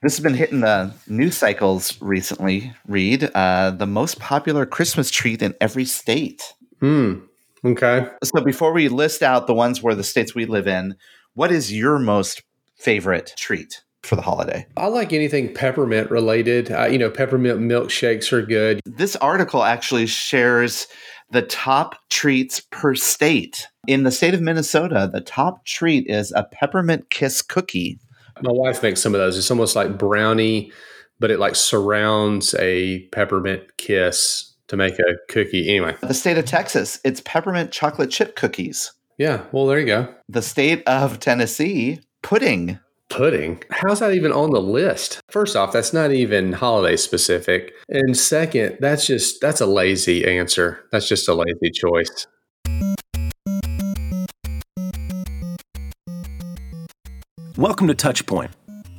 This has been hitting the news cycles recently, Reed. Uh, the most popular Christmas treat in every state. Hmm. Okay. So before we list out the ones where the states we live in, what is your most favorite treat for the holiday? I like anything peppermint related. Uh, you know, peppermint milkshakes are good. This article actually shares the top treats per state. In the state of Minnesota, the top treat is a peppermint kiss cookie. My wife makes some of those. It's almost like brownie, but it like surrounds a peppermint kiss to make a cookie. Anyway, The state of Texas, it's peppermint chocolate chip cookies. yeah. Well, there you go. The state of Tennessee, pudding. Pudding. How's that even on the list? First off, that's not even holiday specific. And second, that's just that's a lazy answer. That's just a lazy choice. Welcome to Touchpoint,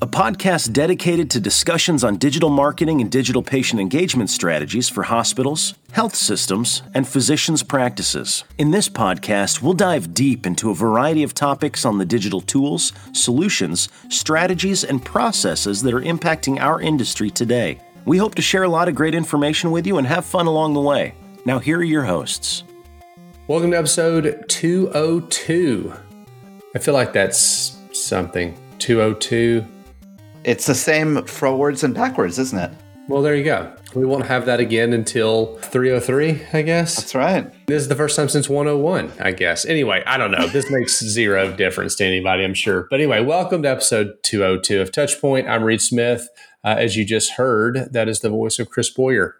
a podcast dedicated to discussions on digital marketing and digital patient engagement strategies for hospitals, health systems, and physicians' practices. In this podcast, we'll dive deep into a variety of topics on the digital tools, solutions, strategies, and processes that are impacting our industry today. We hope to share a lot of great information with you and have fun along the way. Now, here are your hosts. Welcome to episode 202. I feel like that's something. 202. It's the same forwards and backwards, isn't it? Well, there you go. We won't have that again until 303, I guess. That's right. This is the first time since 101, I guess. Anyway, I don't know. This makes zero difference to anybody, I'm sure. But anyway, welcome to episode 202 of Touchpoint. I'm Reed Smith. Uh, as you just heard, that is the voice of Chris Boyer.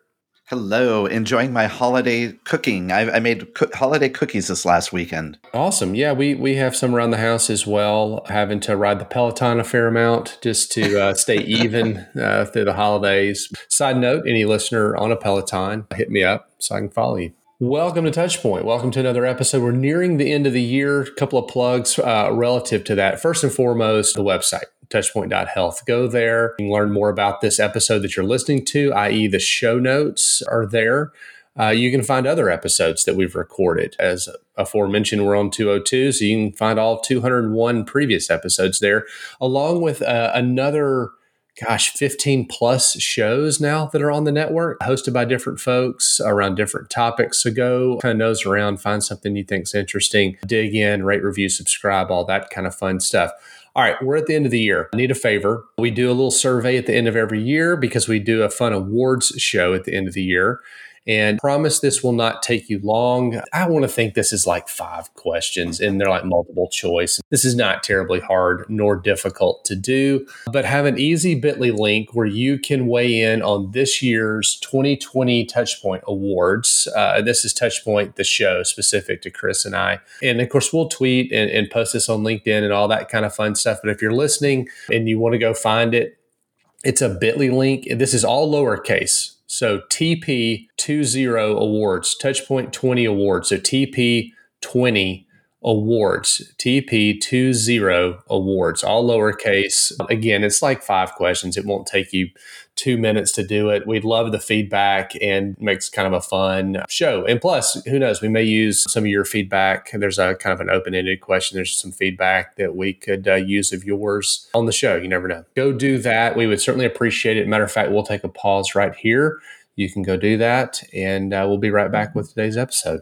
Hello, enjoying my holiday cooking. I, I made co- holiday cookies this last weekend. Awesome. Yeah, we, we have some around the house as well, having to ride the Peloton a fair amount just to uh, stay even uh, through the holidays. Side note any listener on a Peloton, hit me up so I can follow you. Welcome to Touchpoint. Welcome to another episode. We're nearing the end of the year. A couple of plugs uh, relative to that. First and foremost, the website, touchpoint.health. Go there and learn more about this episode that you're listening to, i.e., the show notes are there. Uh, you can find other episodes that we've recorded. As aforementioned, we're on 202, so you can find all 201 previous episodes there, along with uh, another gosh, 15 plus shows now that are on the network, hosted by different folks around different topics. So go kind of nose around, find something you think's interesting, dig in, rate, review, subscribe, all that kind of fun stuff. All right, we're at the end of the year. I need a favor. We do a little survey at the end of every year because we do a fun awards show at the end of the year. And promise this will not take you long. I want to think this is like five questions and they're like multiple choice. This is not terribly hard nor difficult to do, but have an easy bit.ly link where you can weigh in on this year's 2020 Touchpoint Awards. Uh, this is Touchpoint, the show specific to Chris and I. And of course, we'll tweet and, and post this on LinkedIn and all that kind of fun stuff. But if you're listening and you want to go find it, it's a bit.ly link. This is all lowercase. So TP20 awards, Touchpoint 20 awards. So TP20 awards, TP20 awards, all lowercase. Again, it's like five questions. It won't take you two minutes to do it. We'd love the feedback and makes kind of a fun show. And plus, who knows, we may use some of your feedback. There's a kind of an open ended question. There's some feedback that we could uh, use of yours on the show. You never know. Go do that. We would certainly appreciate it. Matter of fact, we'll take a pause right here. You can go do that, and uh, we'll be right back with today's episode.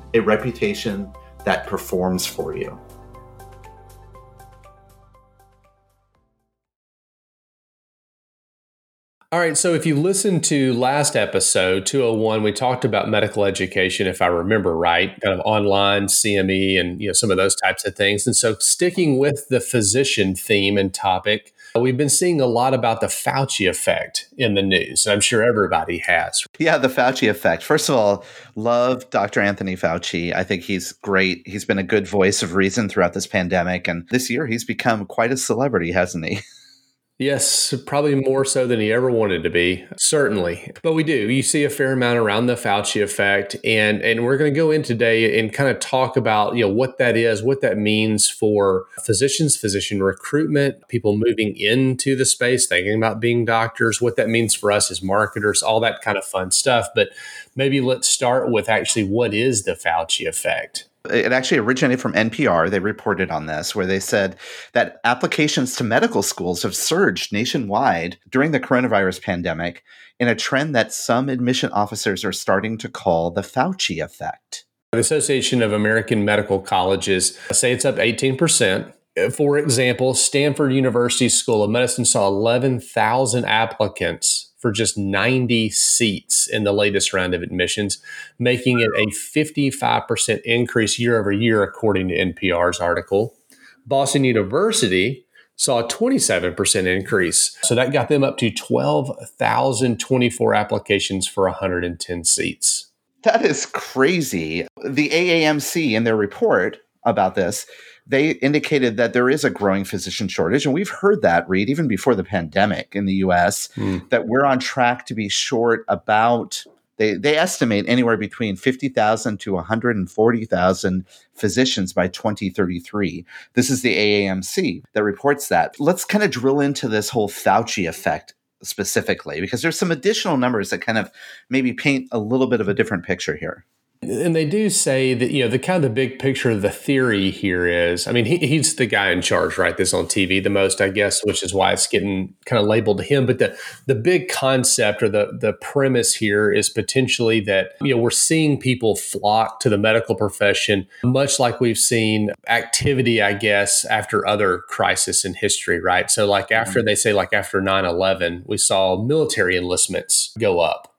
a reputation that performs for you. All right. So if you listen to last episode, 201, we talked about medical education, if I remember right, kind of online CME and you know some of those types of things. And so sticking with the physician theme and topic, we've been seeing a lot about the Fauci effect in the news. I'm sure everybody has. Yeah, the Fauci effect. First of all, love Dr. Anthony Fauci. I think he's great. He's been a good voice of reason throughout this pandemic. And this year he's become quite a celebrity, hasn't he? Yes, probably more so than he ever wanted to be, certainly. But we do. You see a fair amount around the Fauci effect, and and we're going to go in today and kind of talk about you know what that is, what that means for physicians, physician recruitment, people moving into the space, thinking about being doctors, what that means for us as marketers, all that kind of fun stuff. But maybe let's start with actually what is the Fauci effect. It actually originated from NPR. They reported on this, where they said that applications to medical schools have surged nationwide during the coronavirus pandemic in a trend that some admission officers are starting to call the Fauci effect. The Association of American Medical Colleges say it's up 18%. For example, Stanford University School of Medicine saw 11,000 applicants for just 90 seats in the latest round of admissions, making it a 55% increase year over year, according to NPR's article. Boston University saw a 27% increase. So that got them up to 12,024 applications for 110 seats. That is crazy. The AAMC in their report about this they indicated that there is a growing physician shortage. And we've heard that, Reed, even before the pandemic in the US, mm. that we're on track to be short about. They, they estimate anywhere between 50,000 to 140,000 physicians by 2033. This is the AAMC that reports that. Let's kind of drill into this whole Fauci effect specifically, because there's some additional numbers that kind of maybe paint a little bit of a different picture here. And they do say that, you know, the kind of the big picture of the theory here is, I mean, he, he's the guy in charge, right? This on TV the most, I guess, which is why it's getting kind of labeled to him. But the, the big concept or the, the premise here is potentially that, you know, we're seeing people flock to the medical profession, much like we've seen activity, I guess, after other crises in history, right? So like after mm-hmm. they say like after 9-11, we saw military enlistments go up,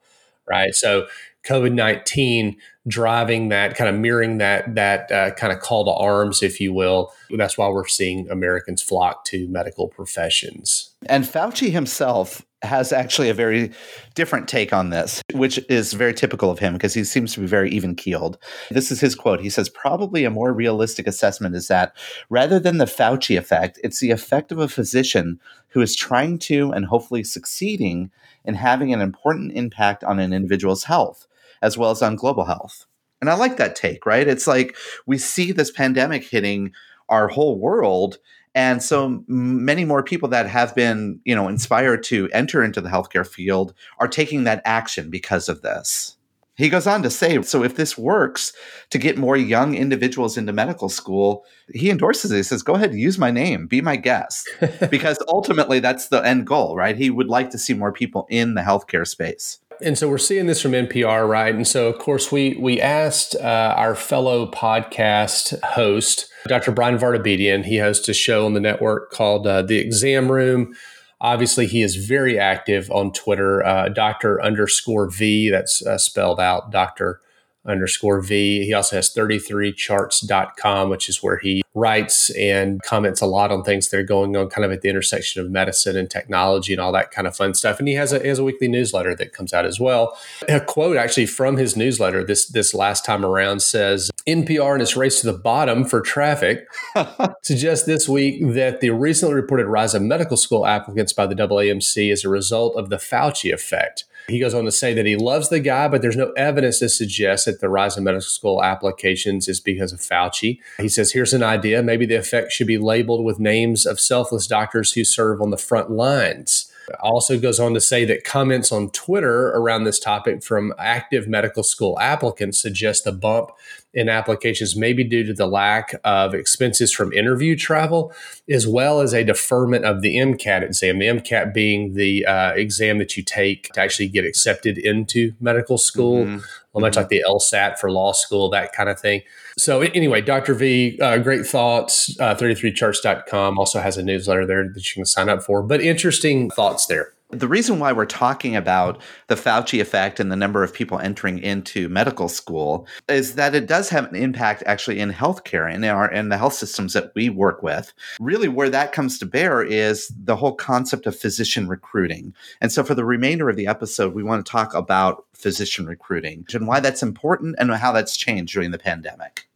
right? So COVID 19 driving that kind of mirroring that that uh, kind of call to arms, if you will. That's why we're seeing Americans flock to medical professions. And Fauci himself has actually a very different take on this, which is very typical of him because he seems to be very even keeled. This is his quote. He says, Probably a more realistic assessment is that rather than the Fauci effect, it's the effect of a physician who is trying to and hopefully succeeding in having an important impact on an individual's health as well as on global health. And I like that take, right? It's like we see this pandemic hitting our whole world. And so many more people that have been, you know, inspired to enter into the healthcare field are taking that action because of this. He goes on to say, so if this works to get more young individuals into medical school, he endorses it. He says, go ahead, use my name, be my guest. because ultimately that's the end goal, right? He would like to see more people in the healthcare space and so we're seeing this from NPR, right? And so, of course, we we asked uh, our fellow podcast host, Dr. Bryan Vartabedian. He hosts a show on the network called uh, The Exam Room. Obviously, he is very active on Twitter, uh, Doctor underscore V. That's uh, spelled out Doctor underscore V. He also has 33charts.com, which is where he writes and comments a lot on things that are going on kind of at the intersection of medicine and technology and all that kind of fun stuff. And he has a, he has a weekly newsletter that comes out as well. A quote actually from his newsletter this, this last time around says, NPR and its race to the bottom for traffic suggests this week that the recently reported rise of medical school applicants by the AAMC is a result of the Fauci effect. He goes on to say that he loves the guy, but there's no evidence to suggest that the rise in medical school applications is because of Fauci. He says, here's an idea. Maybe the effect should be labeled with names of selfless doctors who serve on the front lines. Also goes on to say that comments on Twitter around this topic from active medical school applicants suggest the bump in applications, maybe due to the lack of expenses from interview travel, as well as a deferment of the MCAT exam. The MCAT being the uh, exam that you take to actually get accepted into medical school, mm-hmm. well, much mm-hmm. like the LSAT for law school, that kind of thing. So, anyway, Dr. V, uh, great thoughts. Uh, 33charts.com also has a newsletter there that you can sign up for, but interesting thoughts there. The reason why we're talking about the Fauci effect and the number of people entering into medical school is that it does have an impact actually in healthcare and in our in the health systems that we work with. Really where that comes to bear is the whole concept of physician recruiting. And so for the remainder of the episode we want to talk about physician recruiting and why that's important and how that's changed during the pandemic.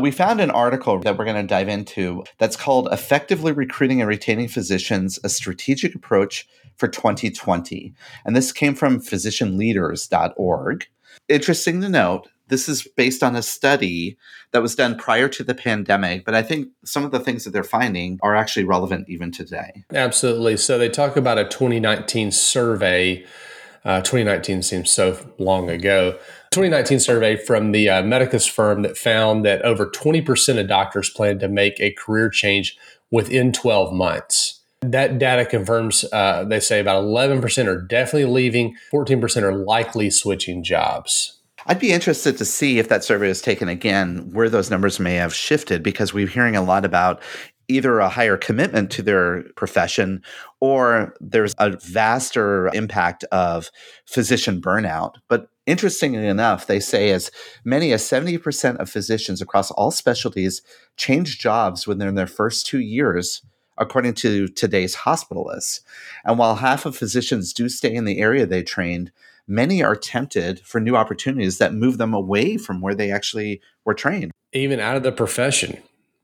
We found an article that we're going to dive into that's called Effectively Recruiting and Retaining Physicians A Strategic Approach for 2020. And this came from physicianleaders.org. Interesting to note, this is based on a study that was done prior to the pandemic, but I think some of the things that they're finding are actually relevant even today. Absolutely. So they talk about a 2019 survey. Uh, 2019 seems so long ago. 2019 survey from the uh, Medicus firm that found that over 20% of doctors plan to make a career change within 12 months. That data confirms, uh, they say about 11% are definitely leaving, 14% are likely switching jobs. I'd be interested to see if that survey is taken again, where those numbers may have shifted, because we're hearing a lot about either a higher commitment to their profession or there's a vaster impact of physician burnout. But interestingly enough, they say as many as 70% of physicians across all specialties change jobs within their first two years according to today's hospitalists. And while half of physicians do stay in the area they trained, many are tempted for new opportunities that move them away from where they actually were trained. Even out of the profession.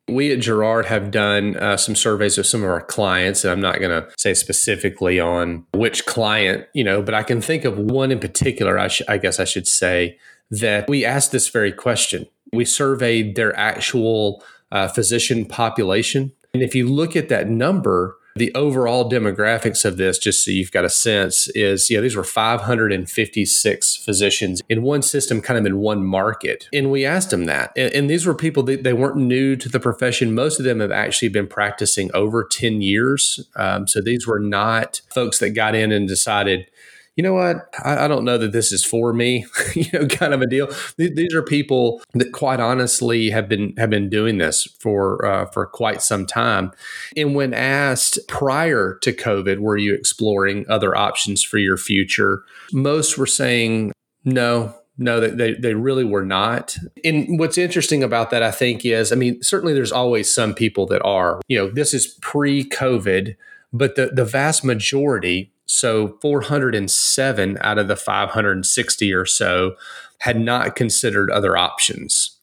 We at Gerard have done uh, some surveys of some of our clients, and I'm not going to say specifically on which client, you know, but I can think of one in particular, I, sh- I guess I should say, that we asked this very question. We surveyed their actual uh, physician population and if you look at that number, the overall demographics of this, just so you've got a sense, is yeah, these were 556 physicians in one system, kind of in one market. And we asked them that. And, and these were people that they weren't new to the profession. Most of them have actually been practicing over 10 years. Um, so these were not folks that got in and decided, you know what? I, I, don't know that this is for me, you know, kind of a deal. Th- these are people that, quite honestly, have been have been doing this for uh, for quite some time. And when asked prior to COVID, were you exploring other options for your future? Most were saying no, no, they, they really were not. And what's interesting about that, I think, is I mean, certainly there's always some people that are, you know, this is pre COVID, but the, the vast majority so 407 out of the 560 or so had not considered other options.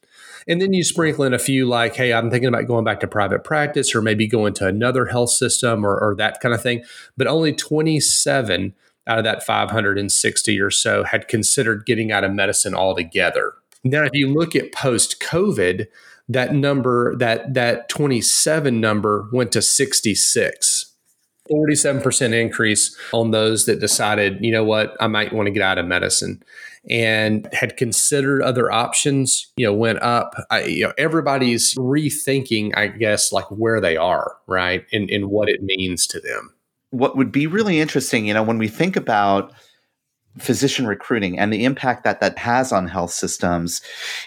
And then you sprinkle in a few like, hey, I'm thinking about going back to private practice or maybe going to another health system or, or that kind of thing. But only 27 out of that 560 or so had considered getting out of medicine altogether. Now, if you look at post COVID, that number, that that 27 number went to 66. 47% increase on those that decided, you know what, I might want to get out of medicine and had considered other options, you know, went up. I, you know, everybody's rethinking, I guess, like where they are, right? And, and what it means to them. What would be really interesting, you know, when we think about physician recruiting and the impact that that has on health systems,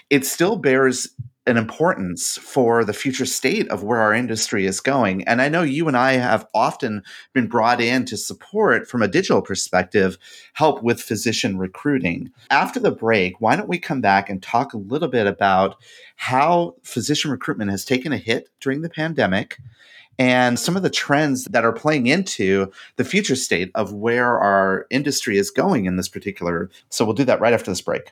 it still bears an importance for the future state of where our industry is going. And I know you and I have often been brought in to support, from a digital perspective, help with physician recruiting. After the break, why don't we come back and talk a little bit about how physician recruitment has taken a hit during the pandemic? and some of the trends that are playing into the future state of where our industry is going in this particular. So we'll do that right after this break.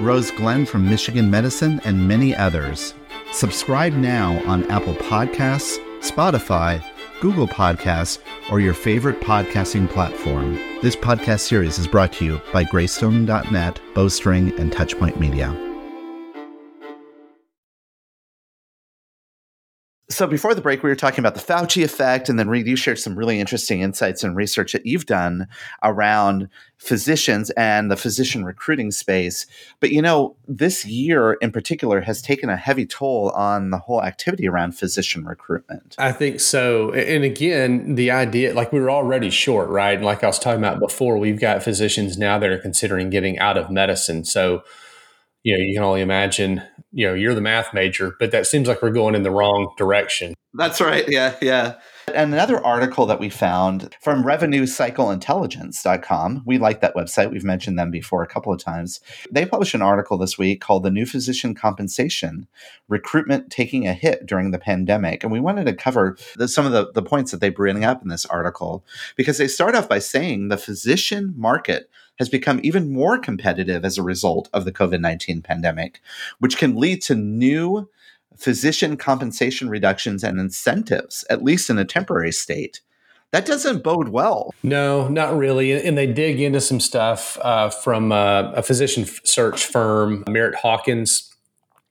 Rose Glenn from Michigan Medicine, and many others. Subscribe now on Apple Podcasts, Spotify, Google Podcasts, or your favorite podcasting platform. This podcast series is brought to you by Greystone.net, Bowstring, and Touchpoint Media. So before the break, we were talking about the Fauci effect, and then Reed, you shared some really interesting insights and research that you've done around physicians and the physician recruiting space. But you know, this year in particular has taken a heavy toll on the whole activity around physician recruitment. I think so. And again, the idea, like we were already short, right? And Like I was talking about before, we've got physicians now that are considering getting out of medicine. So you know, you can only imagine, you know, you're the math major, but that seems like we're going in the wrong direction. That's right. Yeah. Yeah. And another article that we found from revenuecycleintelligence.com. We like that website. We've mentioned them before a couple of times. They published an article this week called The New Physician Compensation Recruitment Taking a Hit During the Pandemic. And we wanted to cover the, some of the, the points that they bring up in this article because they start off by saying the physician market has become even more competitive as a result of the COVID 19 pandemic, which can lead to new physician compensation reductions and incentives, at least in a temporary state. That doesn't bode well. No, not really. And they dig into some stuff uh, from uh, a physician search firm, Merritt Hawkins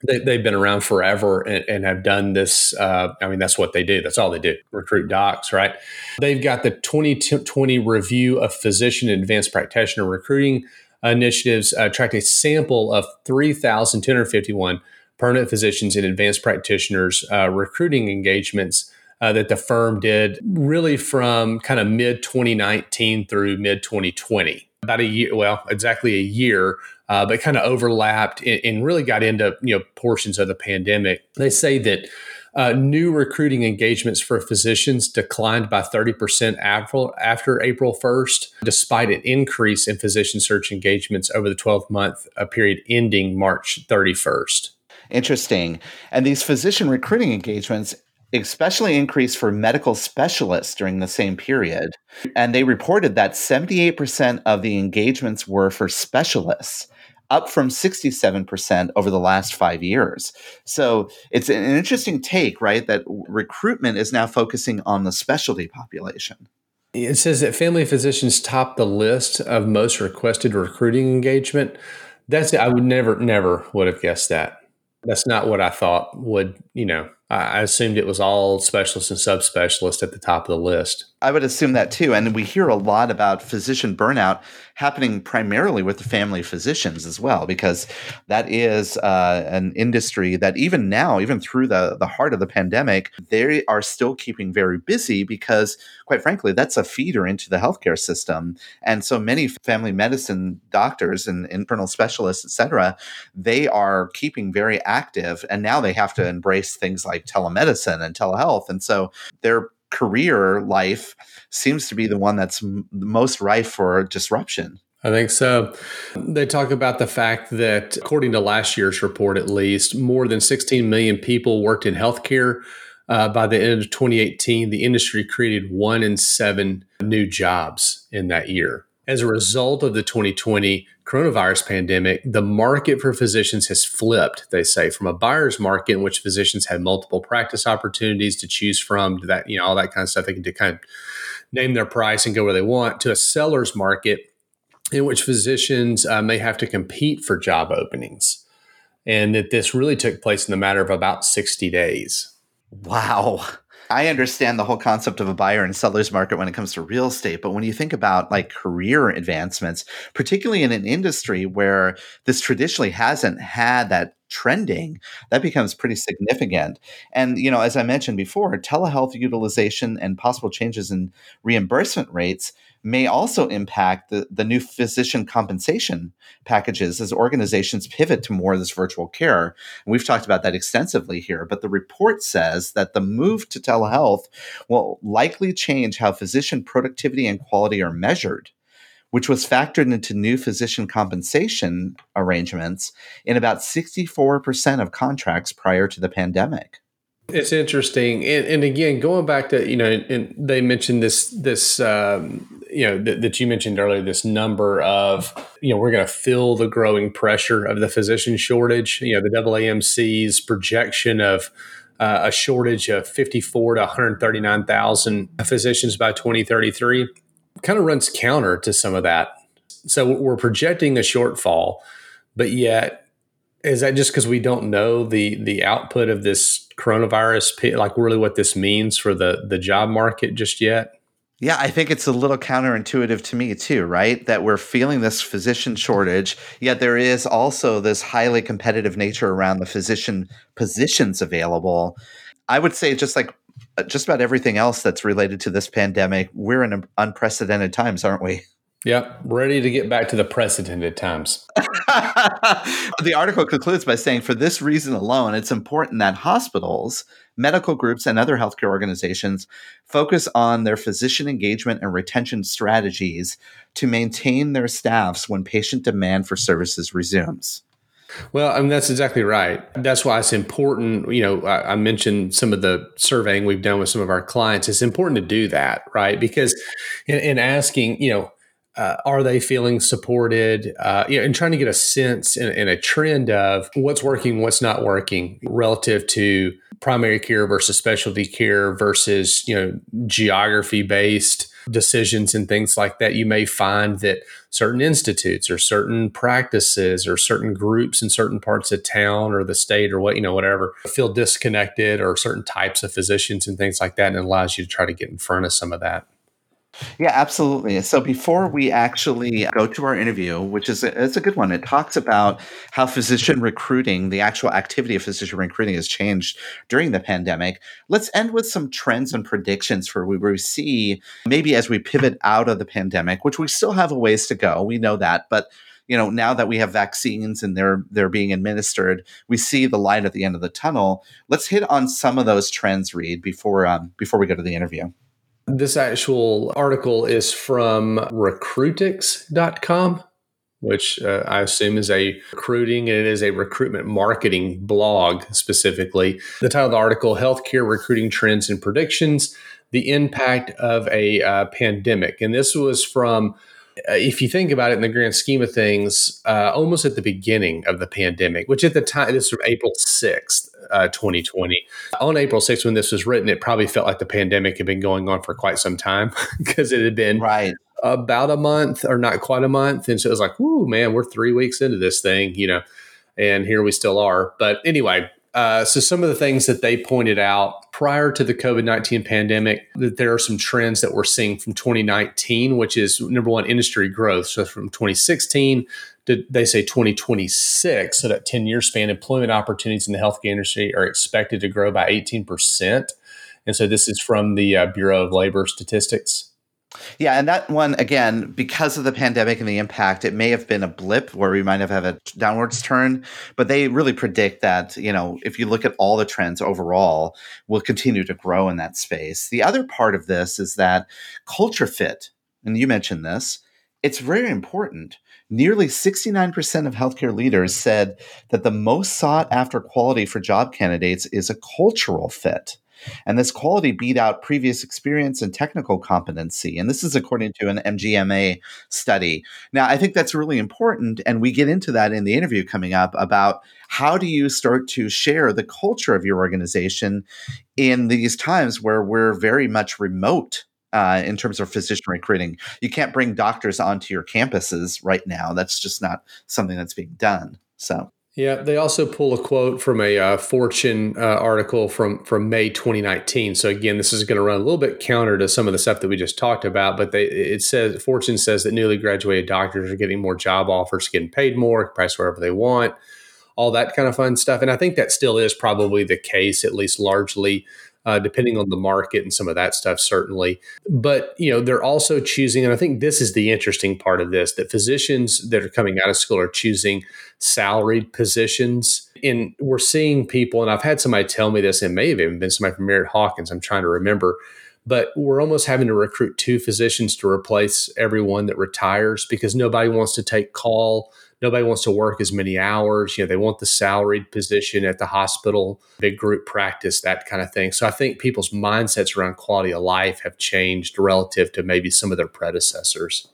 they, have been around forever and, and have done this. Uh, I mean, that's what they do. That's all they do recruit docs, right? They've got the 2020 review of physician and advanced practitioner recruiting initiatives, uh, tracked a sample of 3,251 permanent physicians and advanced practitioners uh, recruiting engagements. Uh, that the firm did really from kind of mid 2019 through mid 2020 about a year well exactly a year uh, but kind of overlapped and, and, really got into you know portions of the pandemic. They say that uh, new recruiting engagements for physicians declined by 30% after, after April 1st, despite an increase in physician search engagements over the 12 month uh, period ending March 31st. Interesting. And these physician recruiting engagements especially increased for medical specialists during the same period. And they reported that 78% of the engagements were for specialists up from 67% over the last five years. So it's an interesting take, right? That recruitment is now focusing on the specialty population. It says that family physicians top the list of most requested recruiting engagement. That's I would never, never would have guessed that. That's not what I thought would, you know, I assumed it was all specialists and subspecialists at the top of the list. I would assume that too. And we hear a lot about physician burnout happening primarily with the family physicians as well, because that is uh, an industry that even now, even through the, the heart of the pandemic, they are still keeping very busy because, quite frankly, that's a feeder into the healthcare system. And so many family medicine doctors and internal specialists, et cetera, they are keeping very active. And now they have to embrace things like telemedicine and telehealth. And so they're career life seems to be the one that's m- most rife for disruption. I think so. They talk about the fact that, according to last year's report at least, more than 16 million people worked in healthcare. Uh, by the end of 2018, the industry created one in seven new jobs in that year. As a result of the 2020 coronavirus pandemic, the market for physicians has flipped, they say, from a buyer's market in which physicians had multiple practice opportunities to choose from, to that, you know, all that kind of stuff. They can kind of name their price and go where they want, to a seller's market in which physicians uh, may have to compete for job openings. And that this really took place in the matter of about 60 days. Wow. I understand the whole concept of a buyer and seller's market when it comes to real estate, but when you think about like career advancements, particularly in an industry where this traditionally hasn't had that trending, that becomes pretty significant. And, you know, as I mentioned before, telehealth utilization and possible changes in reimbursement rates may also impact the, the new physician compensation packages as organizations pivot to more of this virtual care. And we've talked about that extensively here, but the report says that the move to telehealth will likely change how physician productivity and quality are measured which was factored into new physician compensation arrangements in about 64% of contracts prior to the pandemic. It's interesting, and, and again, going back to you know, and they mentioned this this um, you know th- that you mentioned earlier this number of you know we're going to feel the growing pressure of the physician shortage. You know the AAMC's projection of uh, a shortage of 54 to 139,000 physicians by 2033 kind of runs counter to some of that. So we're projecting a shortfall but yet is that just because we don't know the the output of this coronavirus like really what this means for the the job market just yet yeah, I think it's a little counterintuitive to me too, right? That we're feeling this physician shortage, yet there is also this highly competitive nature around the physician positions available. I would say just like uh, just about everything else that's related to this pandemic, we're in unprecedented times, aren't we? Yep, ready to get back to the precedented times. the article concludes by saying for this reason alone, it's important that hospitals, medical groups, and other healthcare organizations focus on their physician engagement and retention strategies to maintain their staffs when patient demand for services resumes. Well, I mean, that's exactly right. That's why it's important. You know, I, I, mentioned some of the surveying we've done with some of our clients. It's important to do that, right? Because in, in asking, you know, uh, are they feeling supported uh, you know, and trying to get a sense and, and, a trend of what's working what's not working relative to primary care versus specialty care versus you know geography based decisions and things like that. You may find that certain institutes or certain practices or certain groups in certain parts of town or the state or what you know whatever feel disconnected or certain types of physicians and things like that and allows you to try to get in front of some of that yeah, absolutely. So before we actually go to our interview, which is a, it's a good one, it talks about how physician recruiting, the actual activity of physician recruiting, has changed during the pandemic. Let's end with some trends and predictions for where we see maybe as we pivot out of the pandemic, which we still have a ways to go. We know that, but you know now that we have vaccines and they're they're being administered we see the light at the end of the tunnel let's hit on some of those trends reed before um, before we go to the interview this actual article is from recruitics.com, which uh, I assume is a recruiting and it is a recruitment marketing blog specifically. The title of the article Healthcare Recruiting Trends and Predictions The Impact of a uh, Pandemic. And this was from if you think about it in the grand scheme of things, uh, almost at the beginning of the pandemic, which at the time, this was April 6th, uh, 2020. On April 6th, when this was written, it probably felt like the pandemic had been going on for quite some time because it had been right. about a month or not quite a month. And so it was like, whoo, man, we're three weeks into this thing, you know, and here we still are. But anyway, uh, so some of the things that they pointed out prior to the COVID nineteen pandemic, that there are some trends that we're seeing from 2019, which is number one industry growth. So from 2016 to they say 2026, so that 10 year span, employment opportunities in the healthcare industry are expected to grow by 18 percent. And so this is from the uh, Bureau of Labor Statistics. Yeah, and that one again, because of the pandemic and the impact, it may have been a blip where we might have had a downwards turn, but they really predict that, you know, if you look at all the trends overall, will continue to grow in that space. The other part of this is that culture fit, and you mentioned this, it's very important. Nearly 69% of healthcare leaders said that the most sought after quality for job candidates is a cultural fit. And this quality beat out previous experience and technical competency. And this is according to an MGMA study. Now, I think that's really important. And we get into that in the interview coming up about how do you start to share the culture of your organization in these times where we're very much remote uh, in terms of physician recruiting. You can't bring doctors onto your campuses right now. That's just not something that's being done. So. Yeah, they also pull a quote from a uh, Fortune uh, article from from May 2019. So again, this is going to run a little bit counter to some of the stuff that we just talked about. But they it says Fortune says that newly graduated doctors are getting more job offers, getting paid more, price wherever they want, all that kind of fun stuff. And I think that still is probably the case, at least largely uh, depending on the market and some of that stuff, certainly. But you know, they're also choosing, and I think this is the interesting part of this: that physicians that are coming out of school are choosing salaried positions. And we're seeing people, and I've had somebody tell me this, and may have even been somebody from Merritt Hawkins. I'm trying to remember. But we're almost having to recruit two physicians to replace everyone that retires because nobody wants to take call nobody wants to work as many hours. You know, they want the salaried position at the hospital, big group practice, that kind of thing. So I think people's mindsets around quality of life have changed relative to maybe some of their predecessors.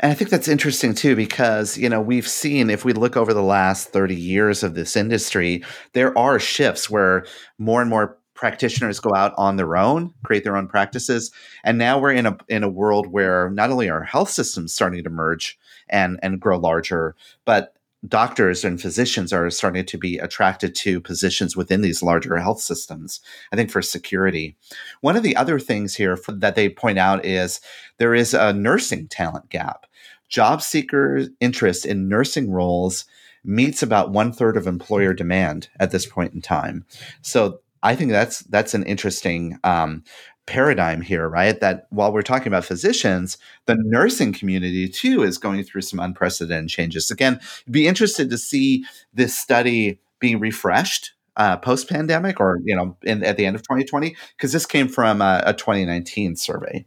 And I think that's interesting too, because, you know, we've seen, if we look over the last 30 years of this industry, there are shifts where more and more practitioners go out on their own, create their own practices. And now we're in a in a world where not only are health systems starting to merge and and grow larger, but doctors and physicians are starting to be attracted to positions within these larger health systems. I think for security. One of the other things here that they point out is there is a nursing talent gap. Job seekers' interest in nursing roles meets about one third of employer demand at this point in time. So I think that's that's an interesting um, paradigm here, right? That while we're talking about physicians, the nursing community too is going through some unprecedented changes. Again, be interested to see this study being refreshed uh, post pandemic or you know in, at the end of 2020 because this came from a, a 2019 survey.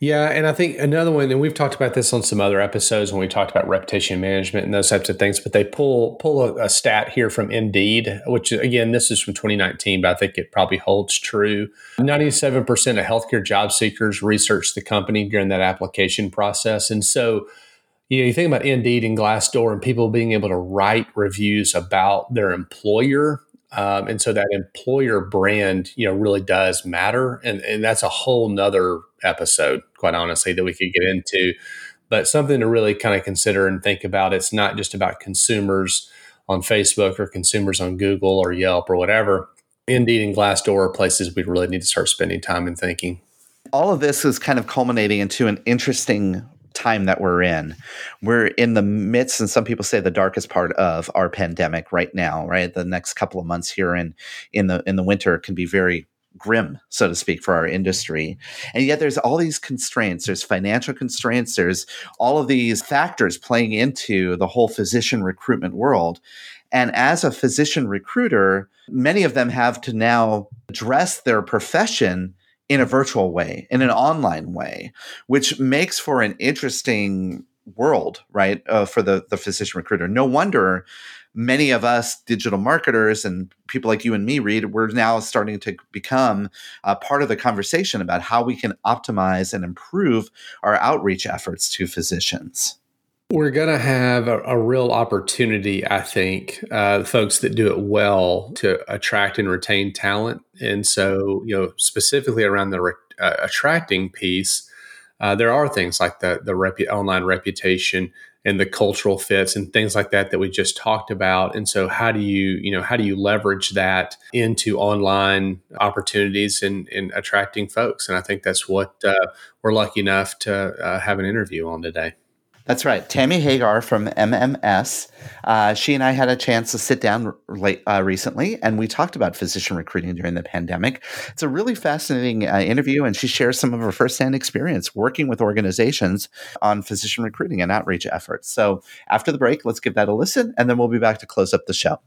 Yeah, and I think another one, and we've talked about this on some other episodes when we talked about reputation management and those types of things. But they pull pull a, a, stat here from Indeed, which again, this is from 2019, but I think it probably holds true. 97% of healthcare job seekers research the company during that application process, and so you know, you think about Indeed and Glassdoor and people being able to write reviews about their employer um, and so that employer brand, you know, really does matter. And, and that's a whole nother episode, quite honestly, that we could get into. But something to really kind of consider and think about. It's not just about consumers on Facebook or consumers on Google or Yelp or whatever. Indeed and Glassdoor are places we really need to start spending time and thinking. All of this is kind of culminating into an interesting time that we're in. We're in the midst, and some people say the darkest part of our pandemic right now. Right, the next couple of months here in in the in the winter can be very grim, so to speak, for our industry. And yet there's all these constraints. There's financial constraints. There's all of these factors playing into the whole physician recruitment world. And as a physician recruiter, many of them have to now address their profession in a virtual way, in an online way, which makes for an interesting world, right, uh, for the the physician recruiter. No wonder many of us digital marketers and people like you and me Reed we're now starting to become part of the conversation about how we can optimize and improve our outreach efforts to physicians we're going to have a, a, real opportunity, I think, uh, folks that do it well to attract and retain talent. And so, you know, specifically around the re- uh, attracting piece, uh, there are things like the the repu- online reputation and the cultural fits and things like that that we just talked about. And so, how do you, you know, how do you leverage that into online opportunities and, and attracting folks? And I think that's what uh, we're lucky enough to uh, have an interview on today. That's right. Tammy Hager from MMS. Uh, she and I had a chance to sit down late, uh, recently, and we talked about physician recruiting during the pandemic. It's a really fascinating uh, interview, and she shares some of her firsthand experience working with organizations on physician recruiting and outreach efforts. So, after the break, let's give that a listen, and then we'll be back to close up the show.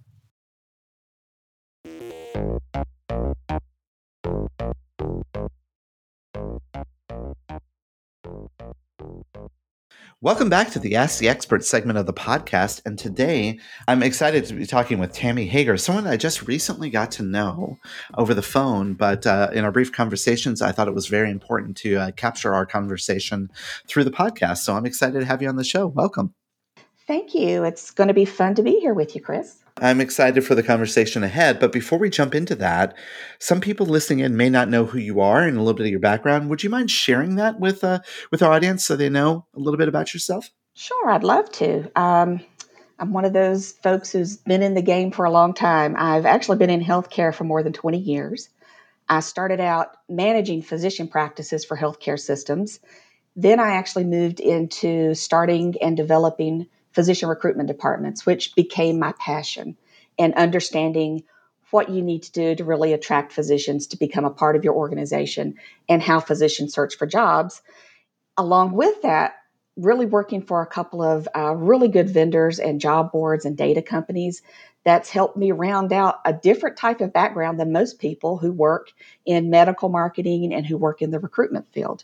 Welcome back to the Ask the Expert segment of the podcast. And today I'm excited to be talking with Tammy Hager, someone I just recently got to know over the phone. But uh, in our brief conversations, I thought it was very important to uh, capture our conversation through the podcast. So I'm excited to have you on the show. Welcome. Thank you. It's going to be fun to be here with you, Chris. I'm excited for the conversation ahead. But before we jump into that, some people listening in may not know who you are and a little bit of your background. Would you mind sharing that with uh, with our audience so they know a little bit about yourself? Sure, I'd love to. Um, I'm one of those folks who's been in the game for a long time. I've actually been in healthcare for more than 20 years. I started out managing physician practices for healthcare systems. Then I actually moved into starting and developing physician recruitment departments, which became my passion and understanding what you need to do to really attract physicians to become a part of your organization and how physicians search for jobs. Along with that, really working for a couple of uh, really good vendors and job boards and data companies that's helped me round out a different type of background than most people who work in medical marketing and who work in the recruitment field.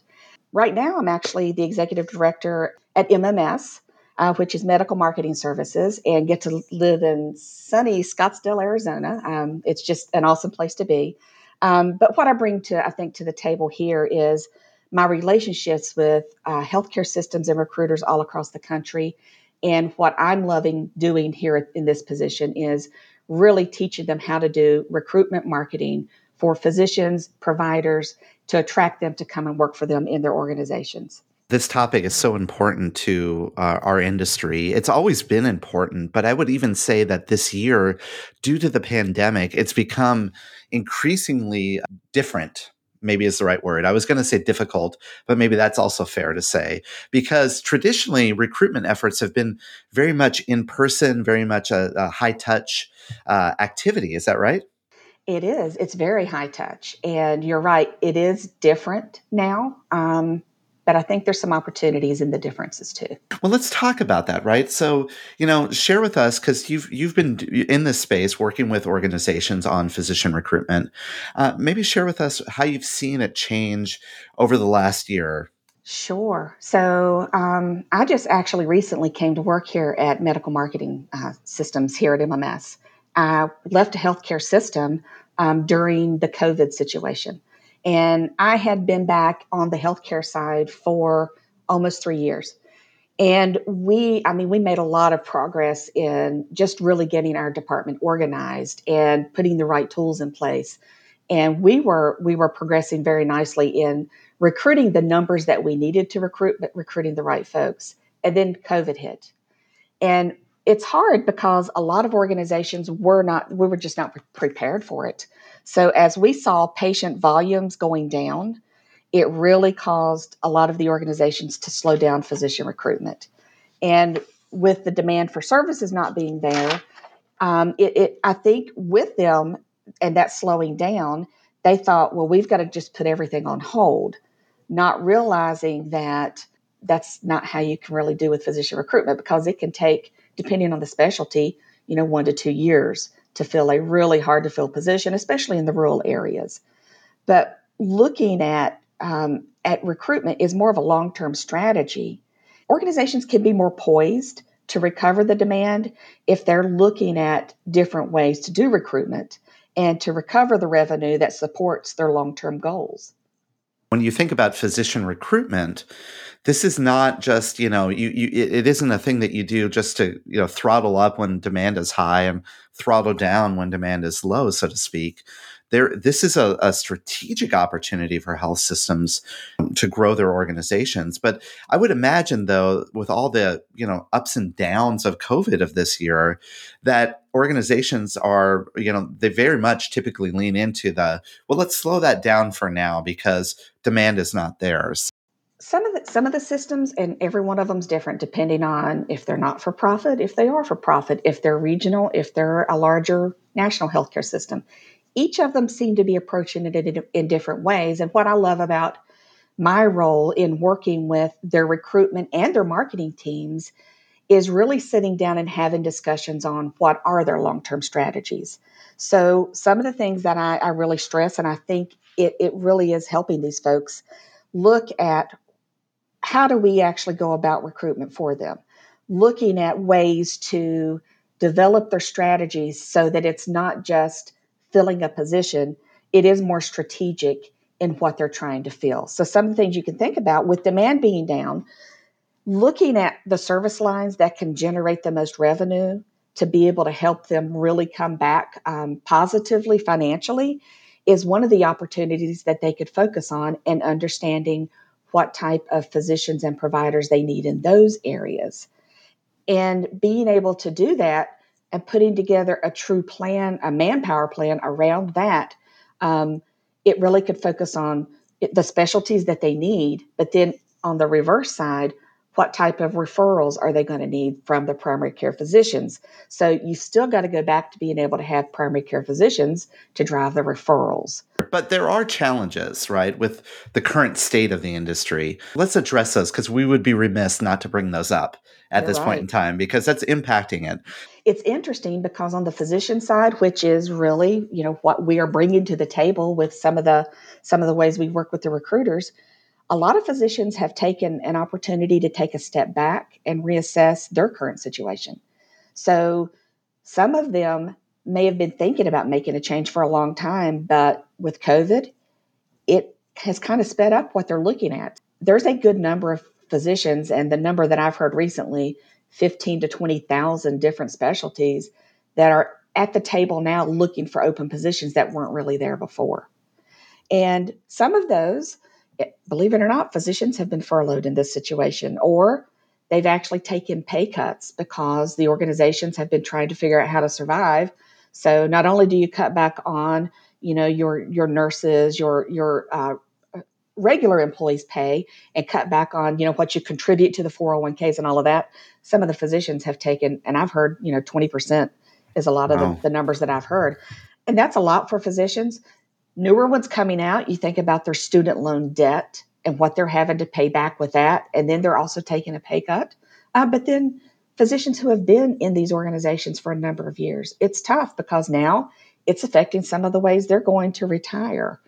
Right now, I'm actually the executive director at MMS, uh, which is medical marketing services, and get to live in sunny Scottsdale, Arizona. Um, it's just an awesome place to be. Um, but what I bring to, I think, to the table here is my relationships with uh, healthcare systems and recruiters all across the country. And what I'm loving doing here in this position is really teaching them how to do recruitment marketing for physicians, providers, to attract them to come and work for them in their organizations. This topic is so important to uh, our industry. It's always been important, but I would even say that this year, due to the pandemic, it's become increasingly different maybe is the right word. I was going to say difficult, but maybe that's also fair to say because traditionally recruitment efforts have been very much in person, very much a, a high touch uh, activity. Is that right? It is. It's very high touch. And you're right, it is different now. Um, but I think there's some opportunities in the differences too. Well, let's talk about that, right? So, you know, share with us because you've you've been in this space working with organizations on physician recruitment. Uh, maybe share with us how you've seen it change over the last year. Sure. So um, I just actually recently came to work here at Medical Marketing uh, Systems here at MMS. I left a healthcare system um, during the COVID situation. And I had been back on the healthcare side for almost three years. And we, I mean, we made a lot of progress in just really getting our department organized and putting the right tools in place. And we were we were progressing very nicely in recruiting the numbers that we needed to recruit, but recruiting the right folks. And then COVID hit. And it's hard because a lot of organizations were not, we were just not prepared for it. So as we saw patient volumes going down, it really caused a lot of the organizations to slow down physician recruitment. And with the demand for services not being there, um, it, it, I think with them and that slowing down, they thought, well, we've got to just put everything on hold, not realizing that that's not how you can really do with physician recruitment because it can take depending on the specialty, you know, one to two years to fill a really hard to fill position, especially in the rural areas. But looking at um, at recruitment is more of a long term strategy. Organizations can be more poised to recover the demand if they're looking at different ways to do recruitment and to recover the revenue that supports their long term goals. When you think about physician recruitment, this is not just you know you, you it isn't a thing that you do just to you know throttle up when demand is high and throttle down when demand is low so to speak. There this is a, a, strategic opportunity for health systems um, to grow their organizations. But i would imagine though with all the you know ups and downs of covid of this year that organizations are you know they very much typically lean into the well let's slow that down for now because demand is not there some of the some of the systems and every one of them is different depending on if they're not for profit if they are for profit if they're regional if they're a larger national healthcare system. Each of them seem to be approaching it in, in different ways and what i love about my role in working with their recruitment and their marketing teams is really sitting down and having discussions on what are their long-term strategies. So some of the things that i, I really stress and i think it, it really is helping these folks look at how do we actually go about recruitment for them? Looking at ways to develop their strategies so that it's not just filling a position, it is more strategic in what they're trying to fill. So, some of the things you can think about with demand being down, looking at the service lines that can generate the most revenue to be able to help them really come back um, positively financially is one of the opportunities that they could focus on and understanding what type of physicians and providers they need in those areas. And being able to do that and putting together a true plan, a manpower plan around that, um, it really could focus on the specialties that they need. But then on the reverse side, what type of referrals are they going to need from the primary care physicians? So you still got to go back to being able to have primary care physicians to drive the referrals. But there are challenges, right, with the current state of the industry. Let's address those because we would be remiss not to bring those up at You're this right. point in time because that's impacting it. It's interesting because on the physician side, which is really, you know, what we are bringing to the table with some of the some of the ways we work with the recruiters, a lot of physicians have taken an opportunity to take a step back and reassess their current situation. So some of them may have been thinking about making a change for a long time, but with COVID, it has kind of sped up what they're looking at. There's a good number of physicians, and the number that I've heard recently 15 to 20,000 different specialties that are at the table now looking for open positions that weren't really there before. And some of those, believe it or not, physicians have been furloughed in this situation, or they've actually taken pay cuts because the organizations have been trying to figure out how to survive. So not only do you cut back on, you know, your your nurses, your your uh, regular employees pay and cut back on you know what you contribute to the 401ks and all of that some of the physicians have taken and i've heard you know 20% is a lot of the, the numbers that i've heard. And that's a lot for physicians newer ones coming out you think about their student loan debt and what they're having to pay back with that and then they're also taking a pay cut uh, but then physicians who have been in these organizations for a number of years it's tough because now it's affecting some of the ways they're going to retire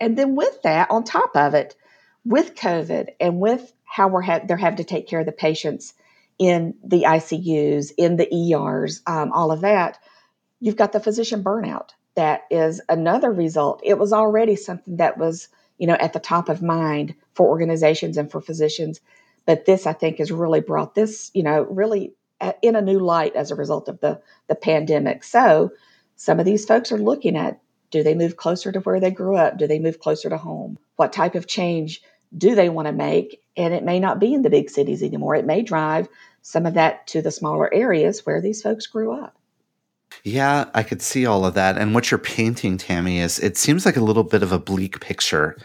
and then with that, on top of it, with COVID and with how we're ha- they're having to take care of the patients in the ICUs, in the ERs, um, all of that, you've got the physician burnout. That is another result. It was already something that was, you know, at the top of mind for organizations and for physicians, but this, I think, has really brought this, you know, really uh, in a new light as a result of the the pandemic. So, some of these folks are looking at do they move closer to where they grew up? Do they move closer to home? What type of change do they want to make? And it may not be in the big cities anymore. It may drive some of that to the smaller areas where these folks grew up. Yeah, I could see all of that. And what you're painting, Tammy, is it seems like a little bit of a bleak picture